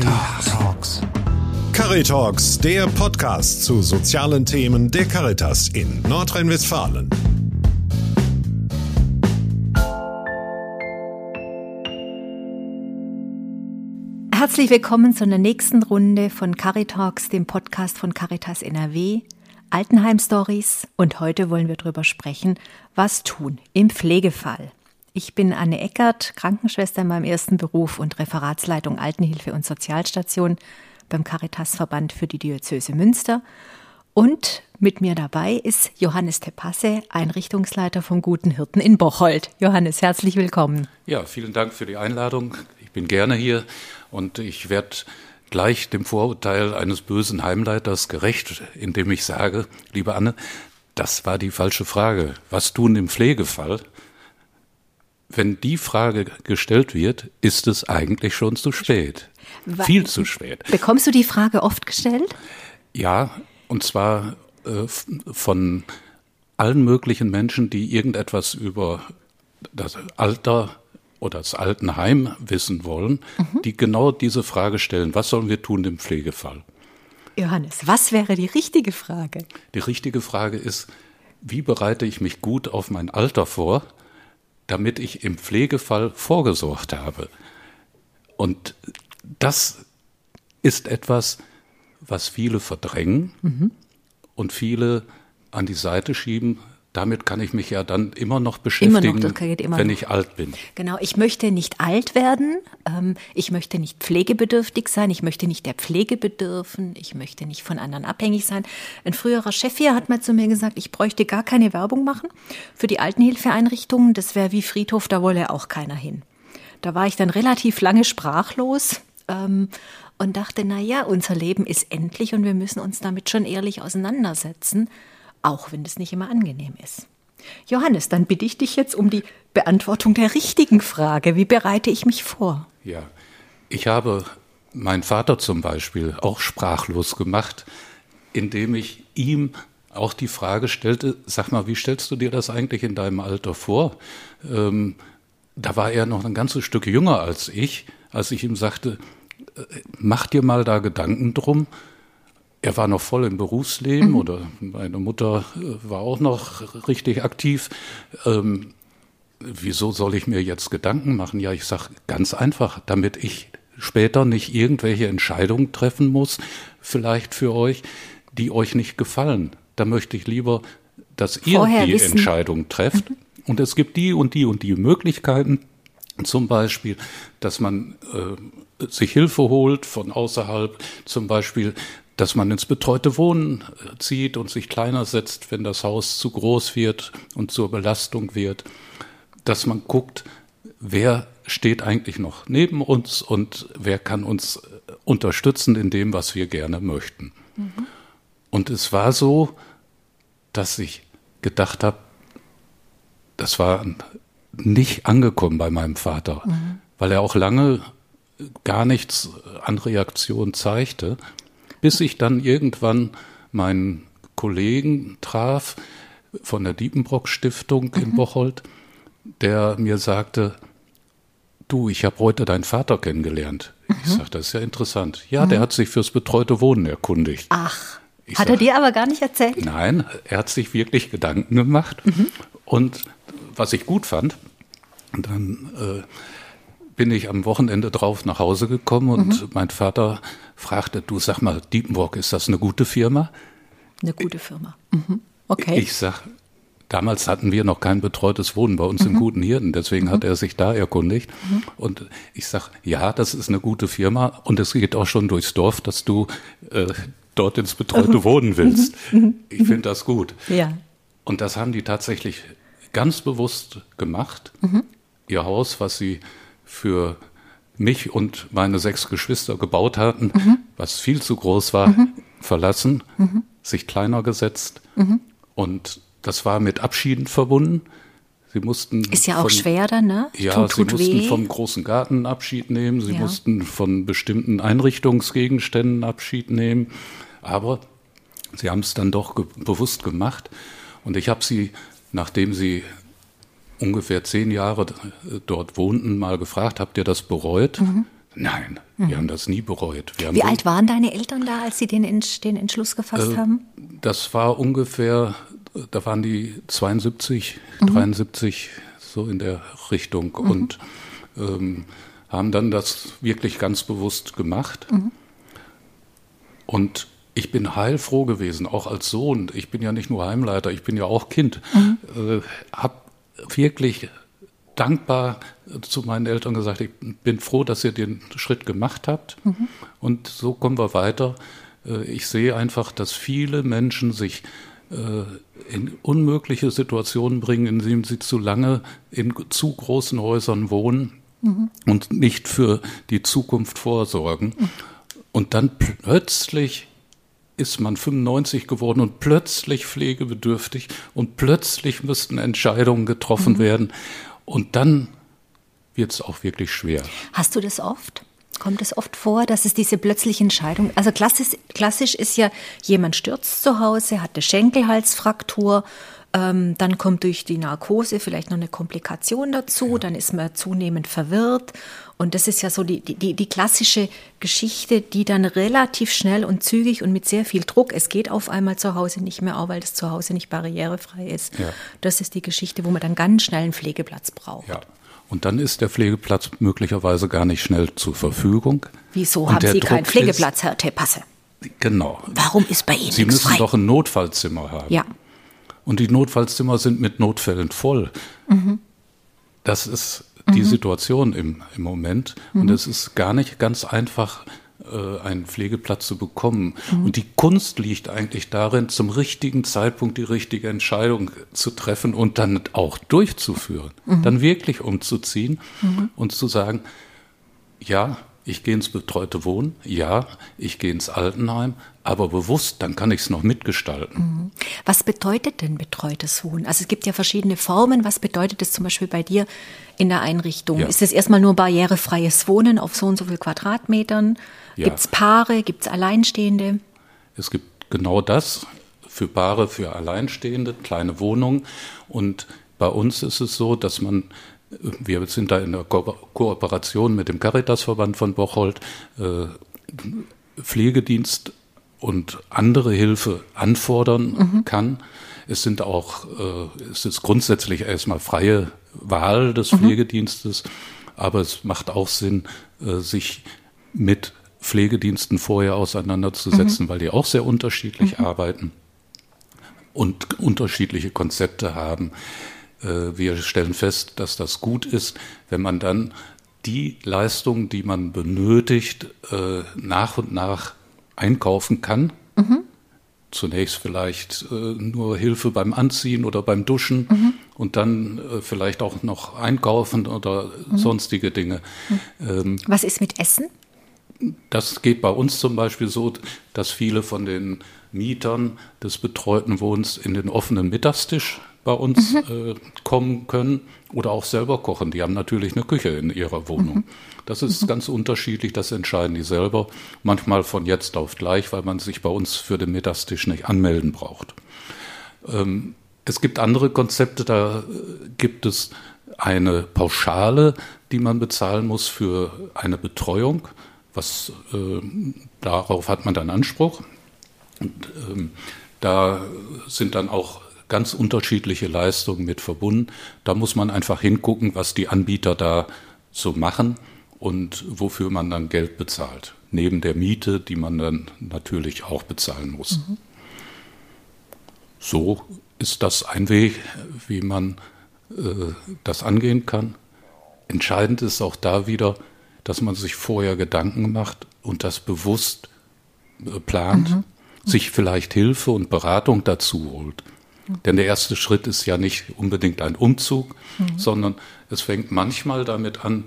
Caritalks. Caritalks, der Podcast zu sozialen Themen der Caritas in Nordrhein-Westfalen. Herzlich willkommen zu einer nächsten Runde von Caritalks, dem Podcast von Caritas NRW, Altenheim Stories und heute wollen wir darüber sprechen, was tun im Pflegefall. Ich bin Anne Eckert, Krankenschwester in meinem ersten Beruf und Referatsleitung Altenhilfe und Sozialstation beim Caritasverband für die Diözese Münster. Und mit mir dabei ist Johannes Tepasse, Einrichtungsleiter vom Guten Hirten in Bocholt. Johannes, herzlich willkommen. Ja, vielen Dank für die Einladung. Ich bin gerne hier und ich werde gleich dem Vorurteil eines bösen Heimleiters gerecht, indem ich sage, liebe Anne, das war die falsche Frage. Was tun im Pflegefall? Wenn die Frage gestellt wird, ist es eigentlich schon zu spät. Viel zu spät. Bekommst du die Frage oft gestellt? Ja, und zwar äh, von allen möglichen Menschen, die irgendetwas über das Alter oder das Altenheim wissen wollen, mhm. die genau diese Frage stellen, was sollen wir tun im Pflegefall? Johannes, was wäre die richtige Frage? Die richtige Frage ist, wie bereite ich mich gut auf mein Alter vor, damit ich im Pflegefall vorgesorgt habe? Und das ist etwas, was viele verdrängen mhm. und viele an die Seite schieben, damit kann ich mich ja dann immer noch beschäftigen, immer noch, immer wenn noch. ich alt bin. Genau, ich möchte nicht alt werden, ähm, ich möchte nicht pflegebedürftig sein, ich möchte nicht der Pflege bedürfen, ich möchte nicht von anderen abhängig sein. Ein früherer Chef hier hat mal zu mir gesagt, ich bräuchte gar keine Werbung machen für die Altenhilfeeinrichtungen, das wäre wie Friedhof, da wolle auch keiner hin. Da war ich dann relativ lange sprachlos ähm, und dachte, na ja, unser Leben ist endlich und wir müssen uns damit schon ehrlich auseinandersetzen auch wenn es nicht immer angenehm ist. Johannes, dann bitte ich dich jetzt um die Beantwortung der richtigen Frage. Wie bereite ich mich vor? Ja, ich habe meinen Vater zum Beispiel auch sprachlos gemacht, indem ich ihm auch die Frage stellte, sag mal, wie stellst du dir das eigentlich in deinem Alter vor? Ähm, da war er noch ein ganzes Stück jünger als ich, als ich ihm sagte, äh, mach dir mal da Gedanken drum, er war noch voll im Berufsleben mhm. oder meine Mutter äh, war auch noch richtig aktiv. Ähm, wieso soll ich mir jetzt Gedanken machen? Ja, ich sage ganz einfach, damit ich später nicht irgendwelche Entscheidungen treffen muss, vielleicht für euch, die euch nicht gefallen. Da möchte ich lieber, dass ihr Vorher die wissen. Entscheidung trefft. Mhm. Und es gibt die und die und die Möglichkeiten. Zum Beispiel, dass man äh, sich Hilfe holt von außerhalb, zum Beispiel, dass man ins betreute Wohnen äh, zieht und sich kleiner setzt, wenn das Haus zu groß wird und zur Belastung wird, dass man guckt, wer steht eigentlich noch neben uns und wer kann uns äh, unterstützen in dem, was wir gerne möchten. Mhm. Und es war so, dass ich gedacht habe, das war nicht angekommen bei meinem Vater, mhm. weil er auch lange gar nichts an Reaktion zeigte bis ich dann irgendwann meinen Kollegen traf von der Diepenbrock Stiftung mhm. in Bocholt, der mir sagte, du, ich habe heute deinen Vater kennengelernt. Mhm. Ich sagte, das ist ja interessant. Ja, mhm. der hat sich fürs betreute Wohnen erkundigt. Ach, ich hat sag, er dir aber gar nicht erzählt? Nein, er hat sich wirklich Gedanken gemacht. Mhm. Und was ich gut fand, dann äh, bin ich am Wochenende drauf nach Hause gekommen und mhm. mein Vater fragte, du sag mal, Diepenburg, ist das eine gute Firma? Eine gute Firma. Mhm. Okay. Ich sag, damals hatten wir noch kein betreutes Wohnen bei uns mhm. im Guten Hirten, deswegen mhm. hat er sich da erkundigt. Mhm. Und ich sag, ja, das ist eine gute Firma und es geht auch schon durchs Dorf, dass du äh, dort ins betreute mhm. Wohnen willst. Mhm. Ich finde das gut. Ja. Und das haben die tatsächlich ganz bewusst gemacht. Ihr Haus, was sie für mich und meine sechs Geschwister gebaut hatten, mhm. was viel zu groß war, mhm. verlassen, mhm. sich kleiner gesetzt. Und das war mit Abschieden verbunden. Sie mussten. Ist ja auch von, schwer dann, ne? Ja, tut, tut sie mussten weh. vom großen Garten Abschied nehmen. Sie ja. mussten von bestimmten Einrichtungsgegenständen Abschied nehmen. Aber sie haben es dann doch ge bewusst gemacht. Und ich habe sie, nachdem sie ungefähr zehn Jahre dort wohnten, mal gefragt, habt ihr das bereut? Mhm. Nein, mhm. wir haben das nie bereut. Wie alt waren deine Eltern da, als sie den, den Entschluss gefasst äh, haben? Das war ungefähr, da waren die 72, mhm. 73, so in der Richtung. Mhm. Und ähm, haben dann das wirklich ganz bewusst gemacht. Mhm. Und ich bin heilfroh gewesen, auch als Sohn. Ich bin ja nicht nur Heimleiter, ich bin ja auch Kind. Mhm. Äh, hab wirklich dankbar zu meinen Eltern gesagt, ich bin froh, dass ihr den Schritt gemacht habt. Mhm. Und so kommen wir weiter. Äh, ich sehe einfach, dass viele Menschen sich äh, in unmögliche Situationen bringen, indem sie zu lange in zu großen Häusern wohnen mhm. und nicht für die Zukunft vorsorgen. Mhm. Und dann plötzlich ist man 95 geworden und plötzlich pflegebedürftig und plötzlich müssten Entscheidungen getroffen mhm. werden. Und dann wird es auch wirklich schwer. Hast du das oft? Kommt es oft vor, dass es diese plötzliche Entscheidung, also klassisch, klassisch ist ja, jemand stürzt zu Hause, hat eine Schenkelhalsfraktur, ähm, dann kommt durch die Narkose vielleicht noch eine Komplikation dazu, ja. dann ist man zunehmend verwirrt. Und das ist ja so die, die, die klassische Geschichte, die dann relativ schnell und zügig und mit sehr viel Druck, es geht auf einmal zu Hause nicht mehr, auch weil das zu Hause nicht barrierefrei ist. Ja. Das ist die Geschichte, wo man dann ganz schnell einen Pflegeplatz braucht. Ja. Und dann ist der Pflegeplatz möglicherweise gar nicht schnell zur Verfügung. Wieso und haben Sie keinen Pflegeplatz, Herr Tepasse? Genau. Warum ist bei Ihnen Sie müssen frei? doch ein Notfallzimmer haben. Ja. Und die Notfallzimmer sind mit Notfällen voll. Mhm. Das ist die mhm. Situation im, im Moment. Mhm. Und es ist gar nicht ganz einfach, äh, einen Pflegeplatz zu bekommen. Mhm. Und die Kunst liegt eigentlich darin, zum richtigen Zeitpunkt die richtige Entscheidung zu treffen und dann auch durchzuführen. Mhm. Dann wirklich umzuziehen und zu sagen, ja, ich gehe ins betreute Wohnen, ja, ich gehe ins Altenheim, aber bewusst, dann kann ich es noch mitgestalten. Mhm. Was bedeutet denn betreutes Wohnen? Also es gibt ja verschiedene Formen. Was bedeutet es zum Beispiel bei dir in der Einrichtung? Ja. Ist es erstmal nur barrierefreies Wohnen auf so und so viel Quadratmetern? Ja. Gibt es Paare, gibt es Alleinstehende? Es gibt genau das für Paare, für Alleinstehende, kleine Wohnungen. Und bei uns ist es so, dass man wir sind da in der Ko Kooperation mit dem Caritasverband von Bocholt, äh, Pflegedienst und andere Hilfe anfordern mhm. kann. Es sind auch, äh, es ist grundsätzlich erstmal freie Wahl des mhm. Pflegedienstes, aber es macht auch Sinn, äh, sich mit Pflegediensten vorher auseinanderzusetzen, mhm. weil die auch sehr unterschiedlich mhm. arbeiten und unterschiedliche Konzepte haben. Äh, wir stellen fest, dass das gut ist, wenn man dann die Leistungen, die man benötigt, äh, nach und nach einkaufen kann. Mhm. Zunächst vielleicht äh, nur Hilfe beim Anziehen oder beim Duschen mhm. und dann vielleicht auch noch einkaufen oder mhm. sonstige Dinge. Mhm. Ähm, Was ist mit Essen? Das geht bei uns zum Beispiel so, dass viele von den Mietern des betreuten Wohnens in den offenen Mittagstisch bei uns mhm. äh, kommen können oder auch selber kochen. Die haben natürlich eine Küche in ihrer Wohnung. Mhm. Das ist mhm. ganz unterschiedlich, das entscheiden die selber. Manchmal von jetzt auf gleich, weil man sich bei uns für den Mittagstisch nicht anmelden braucht. Ähm, es gibt andere Konzepte, da äh, gibt es eine Pauschale, die man bezahlen muss für eine Betreuung. Was, äh, darauf hat man dann Anspruch. Und, ähm, da sind dann auch ganz unterschiedliche Leistungen mit verbunden. Da muss man einfach hingucken, was die Anbieter da so machen und wofür man dann Geld bezahlt. Neben der Miete, die man dann natürlich auch bezahlen muss. Mhm. So ist das ein Weg, wie man äh, das angehen kann. Entscheidend ist auch da wieder, dass man sich vorher Gedanken macht und das bewusst äh, plant, mhm. sich vielleicht Hilfe und Beratung dazu holt. Denn der erste Schritt ist ja nicht unbedingt ein Umzug, mhm. sondern es fängt manchmal damit an,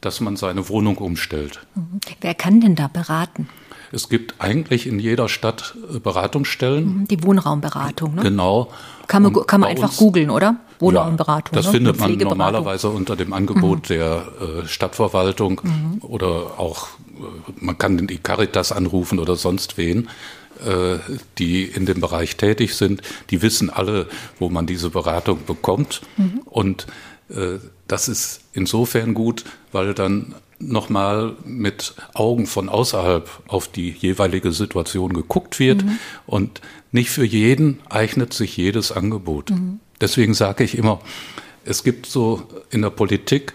dass man seine Wohnung umstellt. Mhm. Wer kann denn da beraten? Es gibt eigentlich in jeder Stadt äh, Beratungsstellen. Mhm, die Wohnraumberatung, ne? Genau. Kann man, kann man einfach googeln, oder? Wohnraumberatung. Ja, das ne? findet man normalerweise unter dem Angebot mhm. der äh, Stadtverwaltung mhm. oder auch, äh, man kann die Caritas anrufen oder sonst wen. Äh, die in dem Bereich tätig sind, die wissen alle, wo man diese Beratung bekommt. Mhm. Und äh, das ist insofern gut, weil dann nochmal mit Augen von außerhalb auf die jeweilige Situation geguckt wird. Mhm. Und nicht für jeden eignet sich jedes Angebot. Mhm. Deswegen sage ich immer, es gibt so in der Politik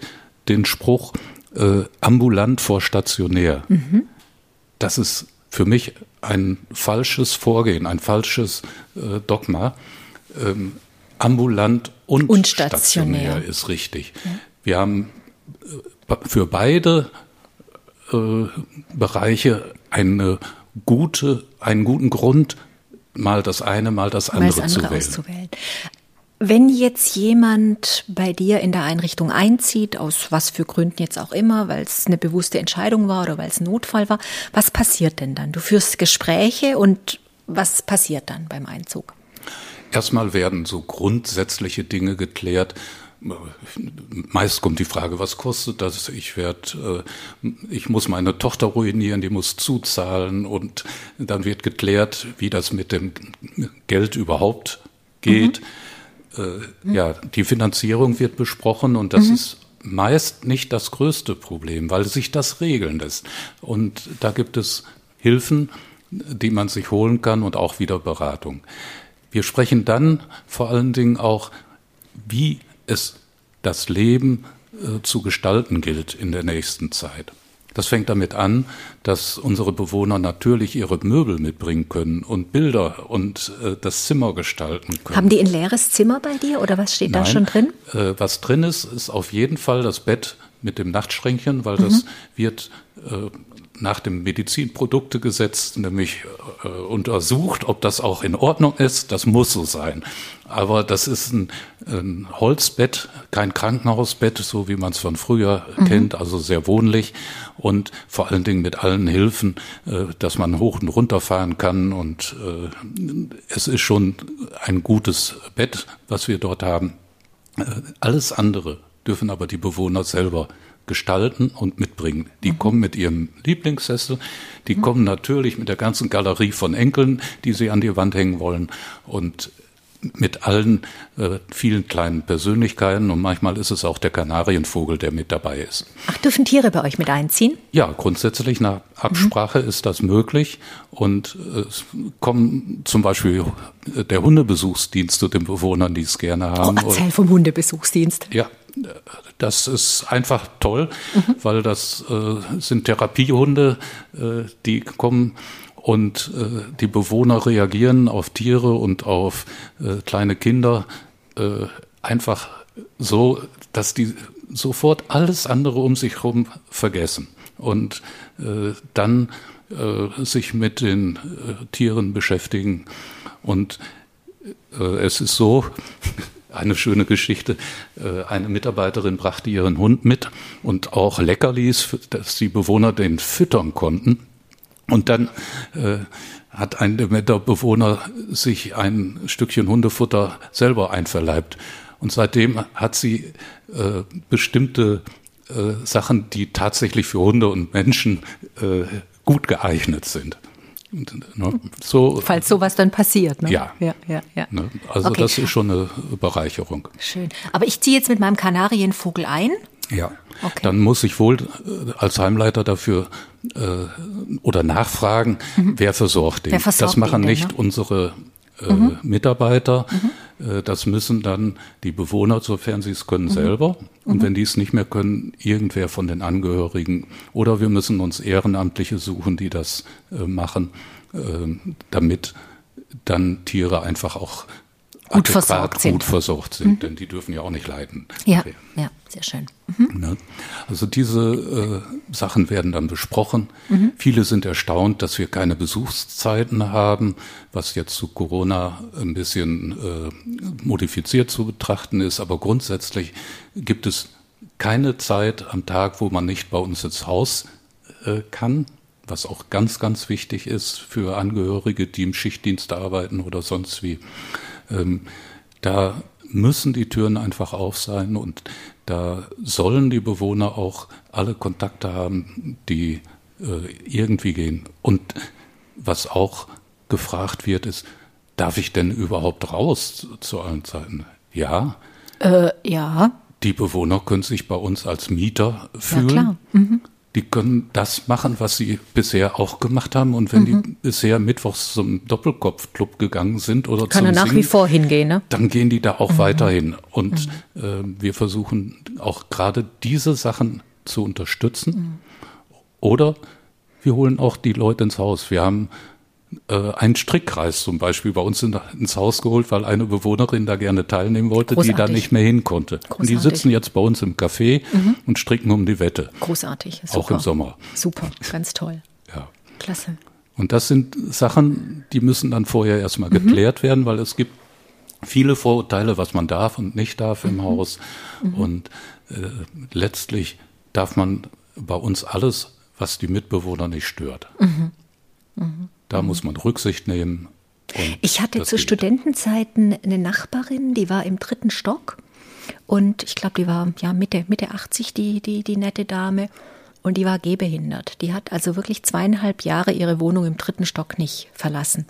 den Spruch, äh, ambulant vor stationär. Mhm. Das ist für mich ein falsches Vorgehen, ein falsches äh, Dogma. Ähm, ambulant und, und stationär. stationär. ist richtig. Ja. Wir haben äh, für beide äh, Bereiche eine gute, einen guten Grund, mal das eine, mal das andere, mal das andere zu wählen. Wenn jetzt jemand bei dir in der Einrichtung einzieht, aus was für Gründen jetzt auch immer, weil es eine bewusste Entscheidung war oder weil es ein Notfall war, was passiert denn dann? Du führst Gespräche und was passiert dann beim Einzug? Erstmal werden so grundsätzliche Dinge geklärt. Meist kommt die Frage, was kostet das? Ich werde, äh, ich muss meine Tochter ruinieren, die muss zuzahlen und dann wird geklärt, wie das mit dem Geld überhaupt geht. Mhm äh, ja, die Finanzierung wird besprochen und das mhm. ist meist nicht das größte Problem, weil sich das regeln lässt. Und da gibt es Hilfen, die man sich holen kann und auch wieder Beratung. Wir sprechen dann vor allen Dingen auch, wie es das Leben äh, zu gestalten gilt in der nächsten Zeit. Das fängt damit an, dass unsere Bewohner natürlich ihre Möbel mitbringen können und Bilder und äh, das Zimmer gestalten können. Haben die ein leeres Zimmer bei dir oder was steht Nein, da schon drin? Äh, was drin ist, ist auf jeden Fall das Bett mit dem Nachtschränkchen, weil mhm. das wird äh, nach dem Medizinproduktegesetz nämlich äh, untersucht, ob das auch in Ordnung ist. Das muss so sein. Aber das ist ein, ein Holzbett, kein Krankenhausbett, so wie man es von früher mhm. kennt, also sehr wohnlich und vor allen Dingen mit allen Hilfen, äh, dass man hoch und runter fahren kann. Und äh, es ist schon ein gutes Bett, was wir dort haben. Äh, alles andere dürfen aber die Bewohner selber gestalten und mitbringen. Die mhm. kommen mit ihrem Lieblingssessel, die mhm. kommen natürlich mit der ganzen Galerie von Enkeln, die sie an die Wand hängen wollen und mit allen äh, vielen kleinen Persönlichkeiten und manchmal ist es auch der Kanarienvogel, der mit dabei ist. Ach, dürfen Tiere bei euch mit einziehen? Ja, grundsätzlich nach Absprache mhm. ist das möglich und äh, es kommen zum Beispiel äh, der Hundebesuchsdienst zu den Bewohnern, die es gerne haben. Oh, erzähl vom Hundebesuchsdienst. Ja, das ist einfach toll, mhm. weil das äh, sind Therapiehunde, äh, die kommen und äh, die Bewohner reagieren auf Tiere und auf äh, kleine Kinder äh, einfach so, dass die sofort alles andere um sich herum vergessen und äh, dann sich mit den Tieren beschäftigen. Und es ist so, eine schöne Geschichte. Äh, eine Mitarbeiterin brachte ihren Hund mit und auch Leckerlis, dass die Bewohner den füttern konnten. Und dann äh, hat ein der Bewohner sich ein Stückchen Hundefutter selber einverleibt. Und seitdem hat sie äh, bestimmte äh, Sachen, die tatsächlich für Hunde und Menschen äh, gut geeignet sind. Ne, so, Falls sowas dann passiert. Ne? Ja. ja, ja, ja. Ne, also okay. das ist schon eine Bereicherung. Schön. Aber ich ziehe jetzt mit meinem Kanarienvogel ein. Ja, okay. dann muss ich wohl äh, als Heimleiter dafür äh, oder nachfragen, mhm. wer versorgt den. Wer versorgt das machen nicht ne? unsere äh, mhm. Mitarbeiter. Mhm. Äh, das müssen dann die Bewohner, sofern sie es können, mhm. selber. Und mhm. wenn die es nicht mehr können, irgendwer von den Angehörigen. Oder wir müssen uns Ehrenamtliche suchen, die das äh, machen, damit dann Tiere einfach auch gut versorgt sind. Gut versorgt sind, mhm. denn die dürfen ja auch nicht leiden. Ja, ja, sehr schön. Mhm. Ne? Also diese äh, Sachen werden dann besprochen. Mhm. Viele sind erstaunt, dass wir keine Besuchszeiten haben, was jetzt zu Corona ein bisschen äh, modifiziert zu betrachten ist. Aber grundsätzlich gibt es keine Zeit am Tag, wo man nicht bei uns ins Haus äh, kann was auch ganz, ganz wichtig ist für Angehörige, die im Schichtdienst arbeiten oder sonst wie. Ähm, da müssen die Türen einfach auf sein und da sollen die Bewohner auch alle Kontakte haben, die äh, irgendwie gehen. Und was auch gefragt wird, ist, darf ich denn überhaupt raus zu, allen Zeiten? Ja. Äh, ja. Die Bewohner können sich bei uns als Mieter fühlen. Ja, klar. Mhm. Die können das machen, was sie bisher auch gemacht haben. Und wenn mhm. die bisher mittwochs zum Doppelkopfclub gegangen sind oder Kann zum er nach Singen, wie vor hingehen, ne? Dann gehen die da auch mhm. weiterhin. Und mhm. äh, wir versuchen auch gerade diese Sachen zu unterstützen. Mhm. Oder wir holen auch die Leute ins Haus. Wir haben einen Strickkreis zum Beispiel bei uns in, ins Haus geholt, weil eine Bewohnerin da gerne teilnehmen wollte, Großartig. die da nicht mehr hin konnte. Großartig. Und die sitzen jetzt bei uns im Café mhm. und stricken um die Wette. Großartig. Super. Auch im Sommer. Super, ganz toll. Ja. Klasse. Und das sind Sachen, die müssen dann vorher erstmal mhm. geklärt werden, weil es gibt viele Vorurteile, was man darf und nicht darf im mhm. Haus. Mhm. Und äh, letztlich darf man bei uns alles, was die Mitbewohner nicht stört. Mhm. Mhm. Da muss man Rücksicht nehmen. Ich hatte zu geht. Studentenzeiten eine Nachbarin, die war im dritten Stock und ich glaube, die war ja Mitte, Mitte 80, die, die, die nette Dame. Und die war gehbehindert. Die hat also wirklich zweieinhalb Jahre ihre Wohnung im dritten Stock nicht verlassen.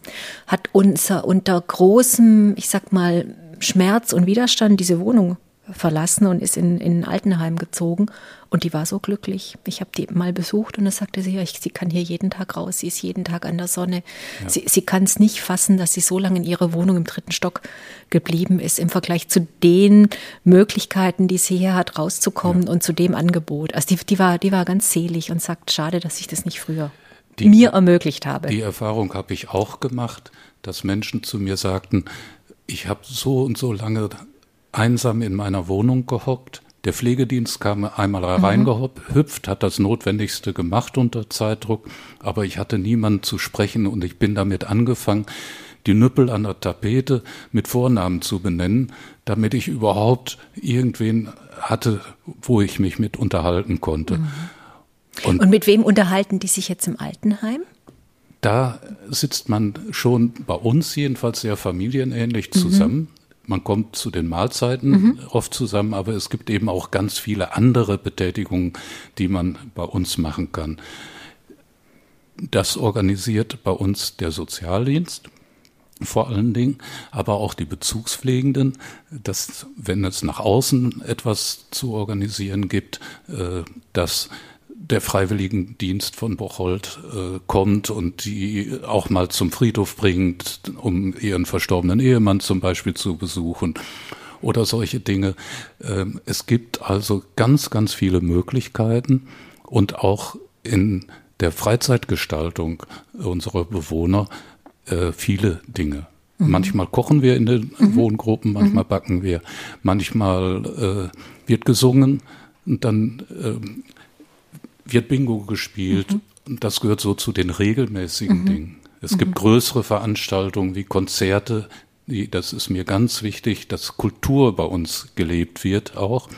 Hat unser, unter großem, ich sag mal, Schmerz und Widerstand diese Wohnung verlassen und ist in, in ein Altenheim gezogen. Und die war so glücklich. Ich habe die mal besucht und da sagte sie, ja, ich, sie kann hier jeden Tag raus, sie ist jeden Tag an der Sonne. Ja. Sie, sie kann es nicht fassen, dass sie so lange in ihrer Wohnung im dritten Stock geblieben ist, im Vergleich zu den Möglichkeiten, die sie hier hat, rauszukommen ja. und zu dem Angebot. Also die, die, war, die war ganz selig und sagt, schade, dass ich das nicht früher die, mir ermöglicht habe. Die Erfahrung habe ich auch gemacht, dass Menschen zu mir sagten, ich habe so und so lange einsam in meiner Wohnung gehockt. Der Pflegedienst kam einmal mhm. reingehüpft, hat das Notwendigste gemacht unter Zeitdruck, aber ich hatte niemanden zu sprechen und ich bin damit angefangen, die Nüppel an der Tapete mit Vornamen zu benennen, damit ich überhaupt irgendwen hatte, wo ich mich mit unterhalten konnte. Mhm. Und, und, mit wem unterhalten die sich jetzt im Altenheim? Da sitzt man schon bei uns jedenfalls sehr familienähnlich mhm. zusammen. Mhm man kommt zu den Mahlzeiten mhm. oft zusammen, aber es gibt eben auch ganz viele andere Betätigungen, die man bei uns machen kann. Das organisiert bei uns der Sozialdienst vor allen Dingen, aber auch die Bezugspflegenden, dass wenn es nach außen etwas zu organisieren gibt, äh, dass der Freiwilligendienst von Bocholt äh, kommt und die auch mal zum Friedhof bringt, um ihren verstorbenen Ehemann zum Beispiel zu besuchen oder solche Dinge. Ähm, es gibt also ganz, ganz viele Möglichkeiten und auch in der Freizeitgestaltung unserer Bewohner äh, viele Dinge. Mhm. Manchmal kochen wir in den mhm. Wohngruppen, manchmal mhm. backen wir, manchmal äh, wird gesungen und dann äh, wird Bingo gespielt. Mhm. Und das gehört so zu den regelmäßigen mhm. Dingen. Es mhm. gibt größere Veranstaltungen wie Konzerte. Die, das ist mir ganz wichtig, dass Kultur bei uns gelebt wird auch.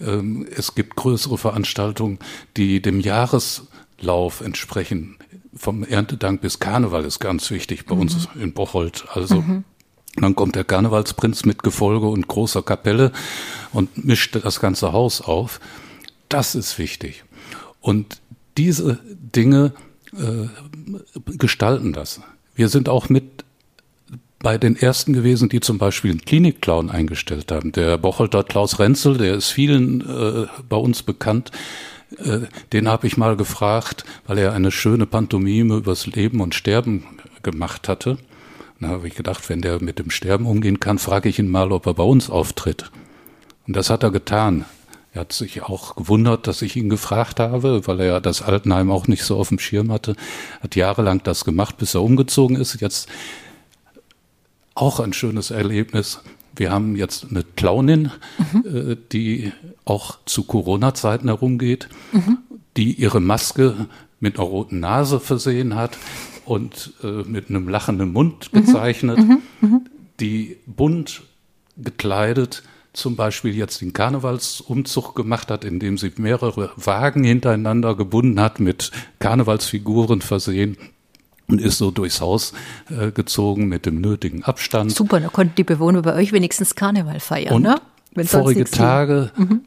Ähm, es gibt größere Veranstaltungen, die dem Jahreslauf entsprechen. Vom Erntedank bis Karneval ist ganz wichtig bei mhm. uns in Bocholt. Also mhm. dann kommt der Karnevalsprinz mit Gefolge und großer Kapelle und mischt das ganze Haus auf. Das ist wichtig. Und diese Dinge äh, gestalten das. Wir sind auch mit bei den ersten gewesen, die zum Beispiel einen Klinikclown eingestellt haben. Der Bocholter Klaus Renzel, der ist vielen äh, bei uns bekannt. Äh, den habe ich mal gefragt, weil er eine schöne Pantomime übers Leben und Sterben gemacht hatte. Da habe ich gedacht, wenn der mit dem Sterben umgehen kann, frage ich ihn mal, ob er bei uns auftritt. Und das hat er getan. Er hat sich auch gewundert, dass ich ihn gefragt habe, weil er ja das Altenheim auch nicht so auf dem Schirm hatte. Hat jahrelang das gemacht, bis er umgezogen ist. Jetzt auch ein schönes Erlebnis. Wir haben jetzt eine Clownin, mhm. äh, die auch zu Corona-Zeiten herumgeht, mhm. die ihre Maske mit einer roten Nase versehen hat und äh, mit einem lachenden Mund mhm. gezeichnet, mhm. Mhm. die bunt gekleidet zum Beispiel jetzt den Karnevalsumzug gemacht hat, indem sie mehrere Wagen hintereinander gebunden hat, mit Karnevalsfiguren versehen und ist so durchs Haus äh, gezogen mit dem nötigen Abstand. Super, da konnten die Bewohner bei euch wenigstens Karneval feiern, und ne? Wenn vorige Tage mhm.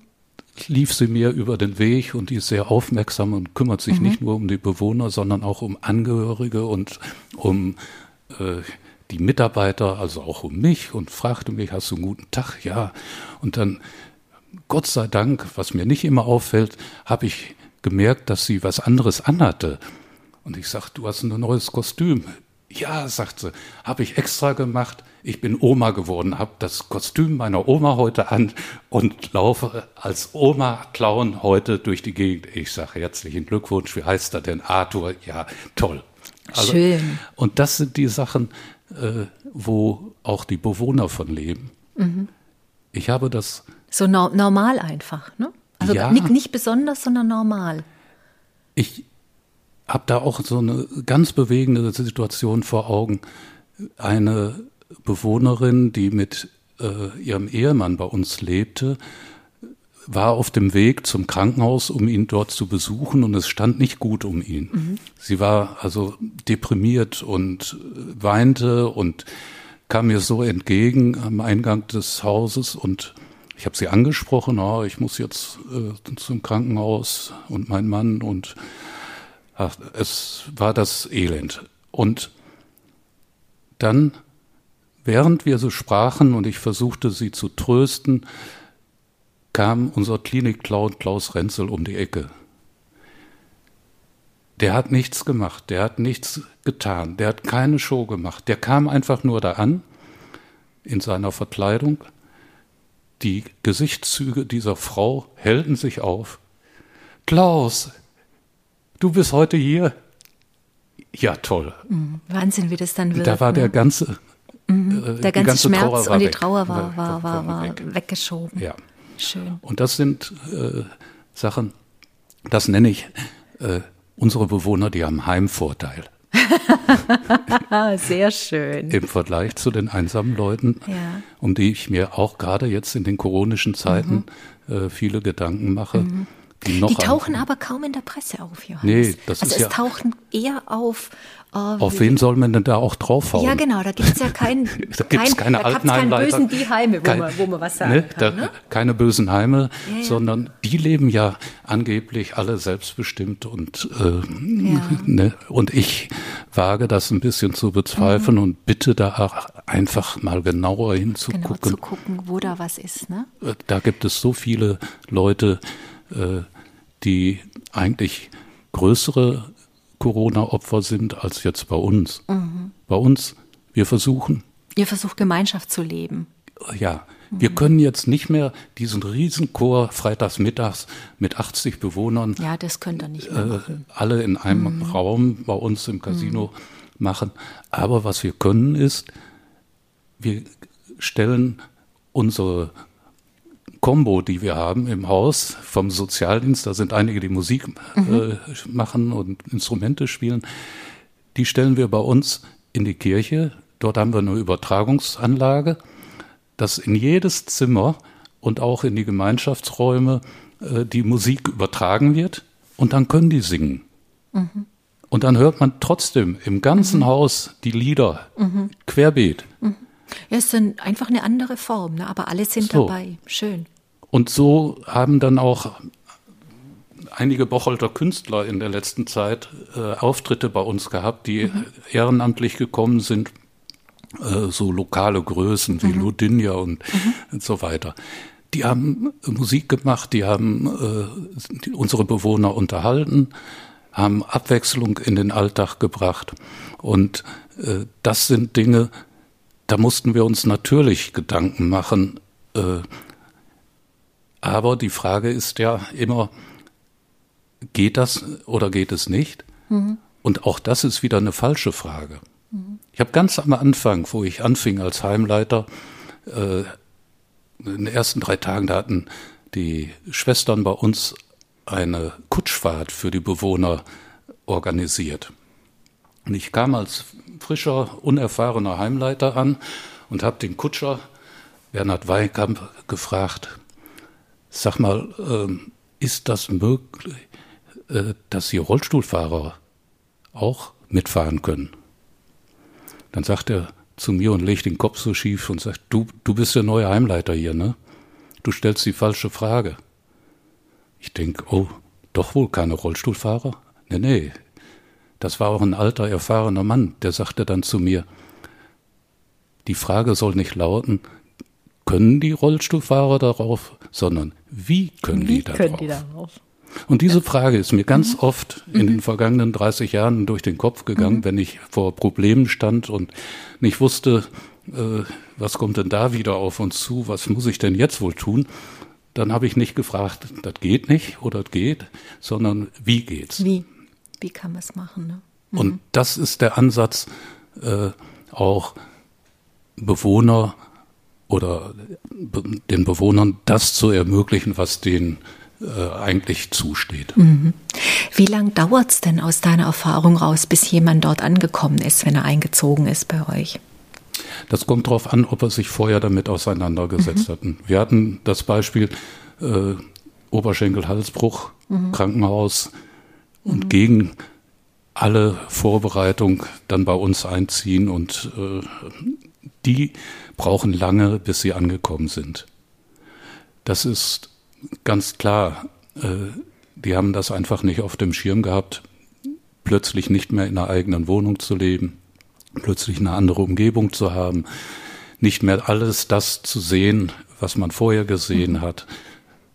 lief sie mir über den Weg und die ist sehr aufmerksam und kümmert sich mhm. nicht nur um die Bewohner, sondern auch um Angehörige und um äh, die Mitarbeiter, also auch um mich und fragte mich, hast du einen guten Tag? Ja. Und dann Gott sei Dank, was mir nicht immer auffällt, habe ich gemerkt, dass sie was anderes anhatte. Und ich sagte, du hast ein neues Kostüm. Ja, sagt sie, habe ich extra gemacht. Ich bin Oma geworden, habe das Kostüm meiner Oma heute an und laufe als Oma-Clown heute durch die Gegend. Ich sage herzlichen Glückwunsch, wie heißt er denn? Arthur, ja, toll. Also, Schön. Und das sind die Sachen, äh, wo auch die Bewohner von leben. Mhm. Ich habe das. So no normal einfach, ne? Also ja, nicht, nicht besonders, sondern normal. Ich habe da auch so eine ganz bewegende Situation vor Augen. Eine Bewohnerin, die mit äh, ihrem Ehemann bei uns lebte, war auf dem Weg zum Krankenhaus, um ihn dort zu besuchen und es stand nicht gut um ihn. Mhm. Sie war also deprimiert und weinte und kam mir so entgegen am Eingang des Hauses und ich habe sie angesprochen, oh, ich muss jetzt äh, zum Krankenhaus und mein Mann und ach, es war das Elend. Und dann, während wir so sprachen und ich versuchte sie zu trösten, kam unser Klinik-Clown Klaus Renzel um die Ecke. Der hat nichts gemacht, der hat nichts getan, der hat keine Show gemacht, der kam einfach nur da an in seiner Verkleidung die Gesichtszüge dieser Frau hellten sich auf. Klaus, du bist heute hier. Ja, toll. Mhm. Wahnsinn, wie das dann wird. Da war ne? der ganze, mhm. äh, der ganze, ganze Schmerz und die Trauer war, war, war, war weg. weggeschoben. Ja. Schön. Und das sind äh, Sachen, das nenne ich äh, unsere Bewohner, die haben Heimvorteil. Sehr schön. Im Vergleich zu den einsamen Leuten, ja. um die ich mir auch gerade jetzt in den koronischen Zeiten mhm. äh, viele Gedanken mache. Mhm. Die, die tauchen aber kaum in der Presse auf, Johannes. Nee, das also ist es ja tauchen eher auf Oh, Auf wen soll man denn da auch draufhauen? Ja, genau, da gibt es ja kein, da gibt's kein, keine da alten keine bösen die Heime, wo, kein, man, wo man was sagen ne, kann. Da, ne? Keine bösen Heime, ja, ja. sondern die leben ja angeblich alle selbstbestimmt und, äh, ja. ne, und ich wage das ein bisschen zu bezweifeln mhm. und bitte da einfach mal genauer hinzugucken. Genau, zu gucken, wo da was ist. Ne? Äh, da gibt es so viele Leute, äh, die eigentlich größere Corona-Opfer sind als jetzt bei uns. Mhm. Bei uns, wir versuchen. Ihr versucht Gemeinschaft zu leben. Ja, mhm. wir können jetzt nicht mehr diesen Riesenchor freitags mittags mit 80 Bewohnern. Ja, das könnt ihr nicht mehr äh, alle in einem mhm. Raum bei uns im Casino mhm. machen. Aber was wir können ist, wir stellen unsere Combo, die wir haben im Haus vom Sozialdienst, da sind einige, die Musik mhm. äh, machen und Instrumente spielen, die stellen wir bei uns in die Kirche. Dort haben wir eine Übertragungsanlage, dass in jedes Zimmer und auch in die Gemeinschaftsräume äh, die Musik übertragen wird und dann können die singen. Mhm. Und dann hört man trotzdem im ganzen mhm. Haus die Lieder mhm. querbeet. Mhm. Ja, es ist einfach eine andere Form, ne? aber alle sind so. dabei. Schön. Und so haben dann auch einige Bocholter Künstler in der letzten Zeit äh, Auftritte bei uns gehabt, die mhm. ehrenamtlich gekommen sind, äh, so lokale Größen wie mhm. Ludinja und, mhm. und, so weiter. Die haben Musik gemacht, die haben äh, die, unsere Bewohner unterhalten, haben Abwechslung in den Alltag gebracht. Und äh, das sind Dinge, da mussten wir uns natürlich Gedanken machen, äh, aber die Frage ist ja immer, geht das oder geht es nicht? Mhm. Und auch das ist wieder eine falsche Frage. Mhm. Ich habe ganz am Anfang, wo ich anfing als Heimleiter, äh, in den ersten drei Tagen, da hatten die Schwestern bei uns eine Kutschfahrt für die Bewohner organisiert. Und ich kam als frischer, unerfahrener Heimleiter an und habe den Kutscher Bernhard Weikamp gefragt, Sag mal, ähm, ist das möglich, äh, dass hier Rollstuhlfahrer auch mitfahren können? Dann sagt er zu mir und legt den Kopf so schief und sagt, du, du bist der neue Heimleiter hier, ne? Du stellst die falsche Frage. Ich denke, oh, doch wohl keine Rollstuhlfahrer? Nee, nee. Das war auch ein alter, erfahrener Mann, der sagte dann zu mir, die Frage soll nicht lauten, können die Rollstuhlfahrer darauf, sondern wie können Wie die darauf? können die darauf? Und diese Frage ist mir Mhm. ganz oft in den vergangenen 30 Jahren durch den Kopf gegangen, Mhm. wenn ich vor Problemen stand und nicht wusste, äh, was kommt denn da wieder auf uns zu, was muss ich denn jetzt wohl tun? Dann habe ich nicht gefragt, das geht nicht oder das geht, sondern wie geht's? Wie? Wie kann man es machen? Ne? Und das ist der Ansatz, äh, auch Bewohner oder den Bewohnern das zu ermöglichen, was denen äh, eigentlich zusteht. Wie lang dauert es denn aus deiner Erfahrung raus, bis jemand dort angekommen ist, wenn er eingezogen ist bei euch? Das kommt darauf an, ob er sich vorher damit auseinandergesetzt hatten. Wir hatten das Beispiel äh, Oberschenkel-Halsbruch, Krankenhaus und gegen alle Vorbereitung dann bei uns einziehen und äh, die brauchen lange, bis sie angekommen sind. Das ist ganz klar. Äh, die haben das einfach nicht auf dem Schirm gehabt, plötzlich nicht mehr in einer eigenen Wohnung zu leben, plötzlich eine andere Umgebung zu haben, nicht mehr alles das zu sehen, was man vorher gesehen hat.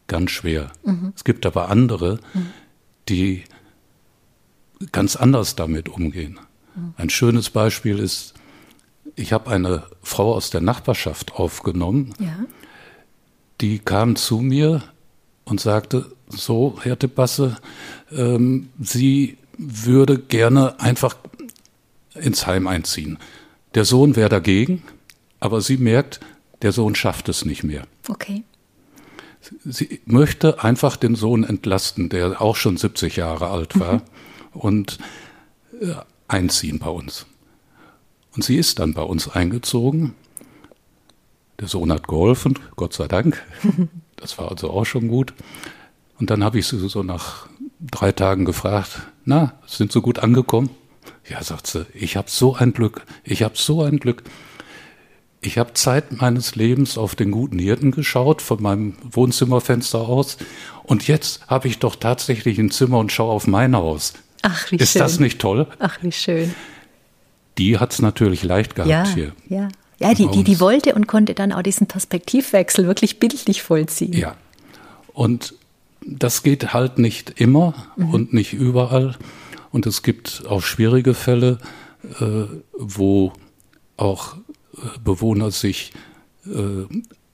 Ganz schwer. Es gibt aber andere, die ganz anders damit umgehen. Ein schönes Beispiel ist, ich habe eine Frau aus der Nachbarschaft aufgenommen, Ja. die kam zu mir und sagte, so, Herr Teppasse, ähm, sie würde gerne einfach ins Heim einziehen. Der Sohn wäre dagegen, aber sie merkt, der Sohn schafft es nicht mehr. Okay. Sie möchte einfach den Sohn entlasten, der auch schon 70 Jahre alt war, und äh, einziehen bei uns. Und sie ist dann bei uns eingezogen. Der Sohn hat geholfen, Gott sei Dank. Das war also auch schon gut. Und dann habe ich sie so nach drei Tagen gefragt, na, sind Sie gut angekommen? Ja, sagt sie, ich habe so ein Glück, ich habe so ein Glück. Ich habe Zeit meines Lebens auf den guten Hirten geschaut, von meinem Wohnzimmerfenster aus. Und jetzt habe ich doch tatsächlich ein Zimmer und schaue auf mein Haus. Ach, wie Ist schön. das nicht toll? Ach, wie schön. Die hat es natürlich leicht gehabt Ja, hier. ja. Ja, die, die, die wollte und konnte dann auch diesen Perspektivwechsel wirklich bildlich vollziehen. Ja. Und das geht halt nicht immer und nicht überall. Und es gibt auch schwierige Fälle, äh, wo auch äh, Bewohner sich äh,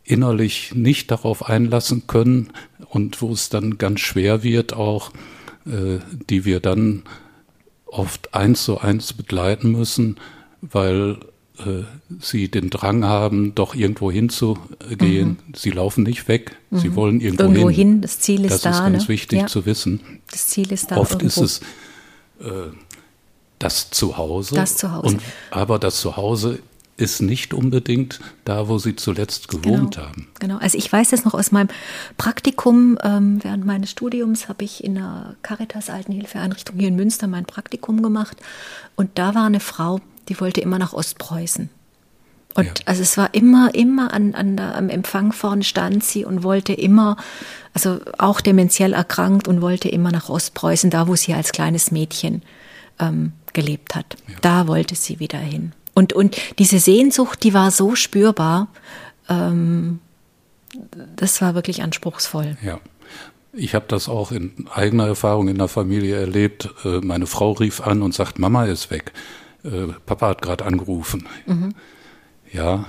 innerlich nicht darauf einlassen können und wo es dann ganz schwer wird, auch äh, die wir dann oft eins zu eins begleiten müssen, weil äh, sie den Drang haben, doch irgendwo hinzugehen. Sie laufen nicht weg, sie wollen irgendwo, Mhm. Irgendwo hin. hin, das Ziel ist das da, ist ganz ne? wichtig Ja. zu wissen. Das Ziel ist da Oft irgendwo. ist es äh, das Zuhause. Das Zuhause. Und, aber das Zuhause ist nicht unbedingt da, wo sie zuletzt gewohnt genau, haben. Genau. Also ich weiß das noch aus meinem Praktikum. Ähm, während meines Studiums habe ich in einer Caritas Altenhilfeeinrichtung hier in Münster mein Praktikum gemacht. Und da war eine Frau, die wollte immer nach Ostpreußen. Und Ja. also es war immer, immer an, an der, am Empfang vorne stand sie und wollte immer, also auch dementiell erkrankt und wollte immer nach Ostpreußen, da wo sie als kleines Mädchen ähm, gelebt hat. Da wollte sie wieder hin. Und, und diese Sehnsucht, die war so spürbar, ähm, das war wirklich anspruchsvoll. Ja. Ich habe das auch in eigener Erfahrung in der Familie erlebt. Äh, Meine Frau rief an und sagt, Mama ist weg. Äh, Papa hat gerade angerufen. Ja,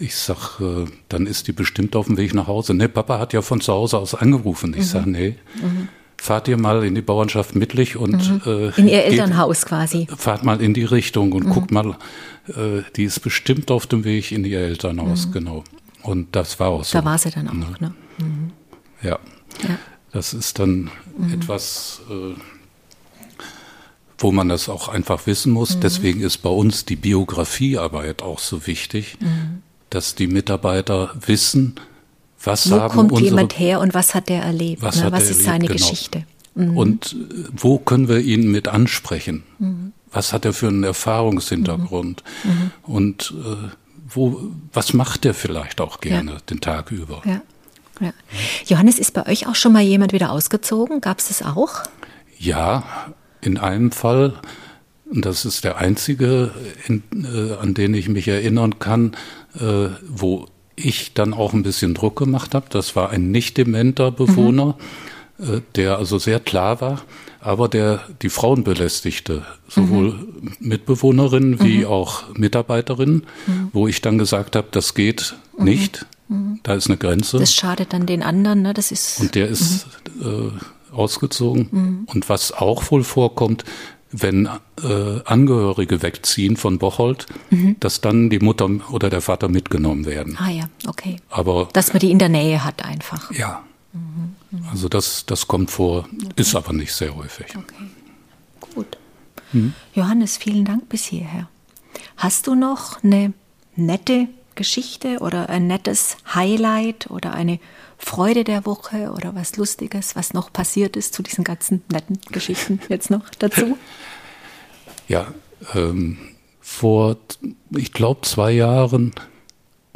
ich sag, äh, dann ist die bestimmt auf dem Weg nach Hause. Nee, Papa hat ja von zu Hause aus angerufen. Ich sag, nee, fahrt ihr mal in die Bauernschaft Mittlich und äh, In ihr geht- Elternhaus quasi. fahrt mal in die Richtung und guckt mal, äh, die ist bestimmt auf dem Weg in ihr Elternhaus, genau. Und das war auch so. Da war sie dann auch. Ne? Ja. Ja. Das ist dann etwas, äh, wo man das auch einfach wissen muss. Deswegen ist bei uns die Biografiearbeit auch so wichtig, dass die Mitarbeiter wissen, was Wo kommt unsere jemand her und was hat er erlebt? was ne? was er ist erlebt, seine genau. Geschichte? Und äh, wo können wir ihn mit ansprechen? Was hat er für einen Erfahrungshintergrund? Und äh, wo, was macht er vielleicht auch gerne den Tag über? Ja. Ja. Johannes, ist bei euch auch schon mal jemand wieder ausgezogen? Gab es das auch? Ja, in einem Fall, und das ist der einzige, in, äh, an den ich mich erinnern kann, äh, wo ich dann auch ein bisschen Druck gemacht habe. Das war ein nicht dementer Bewohner, mhm. äh, der also sehr klar war, aber der die Frauen belästigte, sowohl mhm. Mitbewohnerinnen wie mhm. auch Mitarbeiterinnen, mhm. wo ich dann gesagt habe, das geht mhm. nicht. Mhm. Da ist eine Grenze. Das schadet dann den anderen, ne? Das ist. Und der ist äh, ausgezogen. Und was auch wohl vorkommt, wenn äh, Angehörige wegziehen von Bocholt, mhm. dass dann die Mutter oder der Vater mitgenommen werden. Ah ja, okay. Aber dass man die in der Nähe hat einfach. Ja. Mhm. Mhm. Also das, das kommt vor, okay. ist aber nicht sehr häufig. Okay. Gut. Mhm. Johannes, vielen Dank bis hierher. Hast du noch eine nette Geschichte oder ein nettes Highlight oder eine Freude der Woche oder was Lustiges, was noch passiert ist zu diesen ganzen netten Geschichten jetzt noch dazu? Ja, ähm, vor, ich glaube, zwei Jahren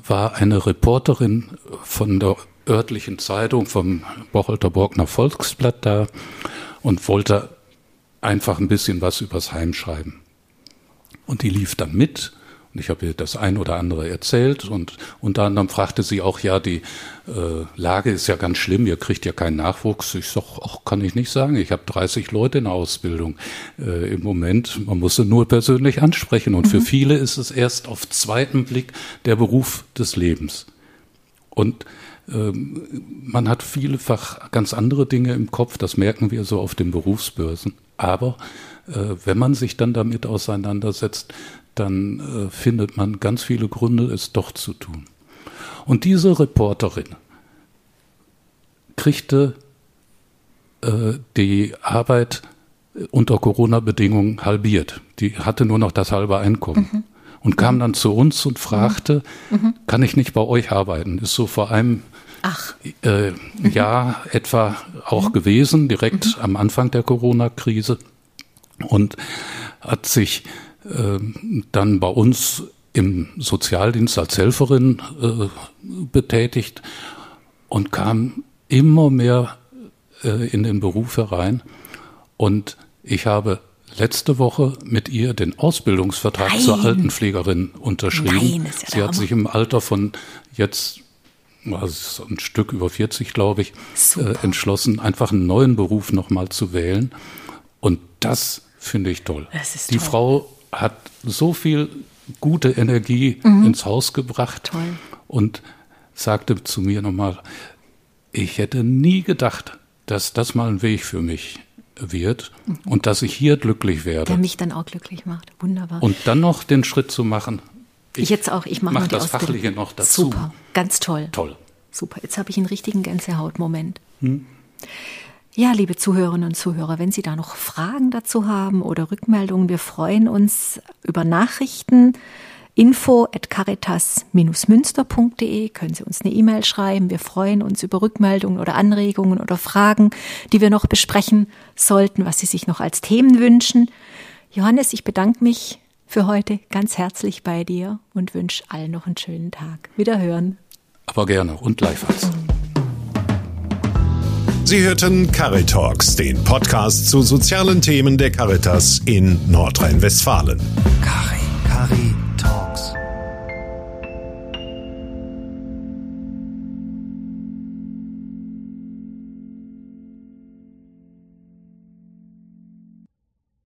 war eine Reporterin von der örtlichen Zeitung vom Bocholter Borgner Volksblatt da und wollte einfach ein bisschen was übers Heim schreiben. Und die lief dann mit ich habe ihr das ein oder andere erzählt und unter anderem fragte sie auch, ja, die äh, Lage ist ja ganz schlimm, ihr kriegt ja keinen Nachwuchs. Ich sag, ach, kann ich nicht sagen. Ich habe 30 Leute in der Ausbildung äh, im Moment. Man muss sie nur persönlich ansprechen. Und mhm. für viele ist es erst auf zweiten Blick der Beruf des Lebens. Und ähm, man hat vielfach ganz andere Dinge im Kopf, das merken wir so auf den Berufsbörsen. Aber wenn man sich dann damit auseinandersetzt, dann äh, findet man ganz viele Gründe, es doch zu tun. Und diese Reporterin kriegte äh, die Arbeit unter Corona-Bedingungen halbiert. Die hatte nur noch das halbe Einkommen. Mhm. Und kam mhm. dann zu uns und fragte, mhm. kann ich nicht bei euch arbeiten? Ist so vor einem äh, Jahr etwa auch mhm. gewesen, direkt mhm. am Anfang der Corona-Krise. Und hat sich ähm, dann bei uns im Sozialdienst als Helferin äh, betätigt und kam immer mehr äh, in den Beruf herein. Und ich habe letzte Woche mit ihr den Ausbildungsvertrag Nein. zur Altenpflegerin unterschrieben. Nein, ja Sie hat sich im Alter von jetzt also ein Stück über 40, glaube ich, äh, entschlossen, einfach einen neuen Beruf nochmal zu wählen. Und das finde ich toll. Die toll. Frau hat so viel gute Energie mhm. ins Haus gebracht Toll. und sagte zu mir nochmal, ich hätte nie gedacht, dass das mal ein Weg für mich wird mhm. und dass ich hier glücklich werde. Der mich dann auch glücklich macht. Wunderbar. Und dann noch den Schritt zu machen. Ich jetzt auch, ich mache mach das Ausbildung. Fachliche noch dazu. Super, ganz toll. Toll. Super, jetzt habe ich einen richtigen Gänsehautmoment. Hm. Ja, liebe Zuhörerinnen und Zuhörer, wenn Sie da noch Fragen dazu haben oder Rückmeldungen, wir freuen uns über Nachrichten. Info at caritas-münster.de können Sie uns eine E-Mail schreiben. Wir freuen uns über Rückmeldungen oder Anregungen oder Fragen, die wir noch besprechen sollten, was Sie sich noch als Themen wünschen. Johannes, ich bedanke mich für heute ganz herzlich bei dir und wünsche allen noch einen schönen Tag. Wiederhören. Aber gerne und gleichfalls. Sie hörten Caritalks, den Podcast zu sozialen Themen der Caritas in Nordrhein-Westfalen. Cari, Cari.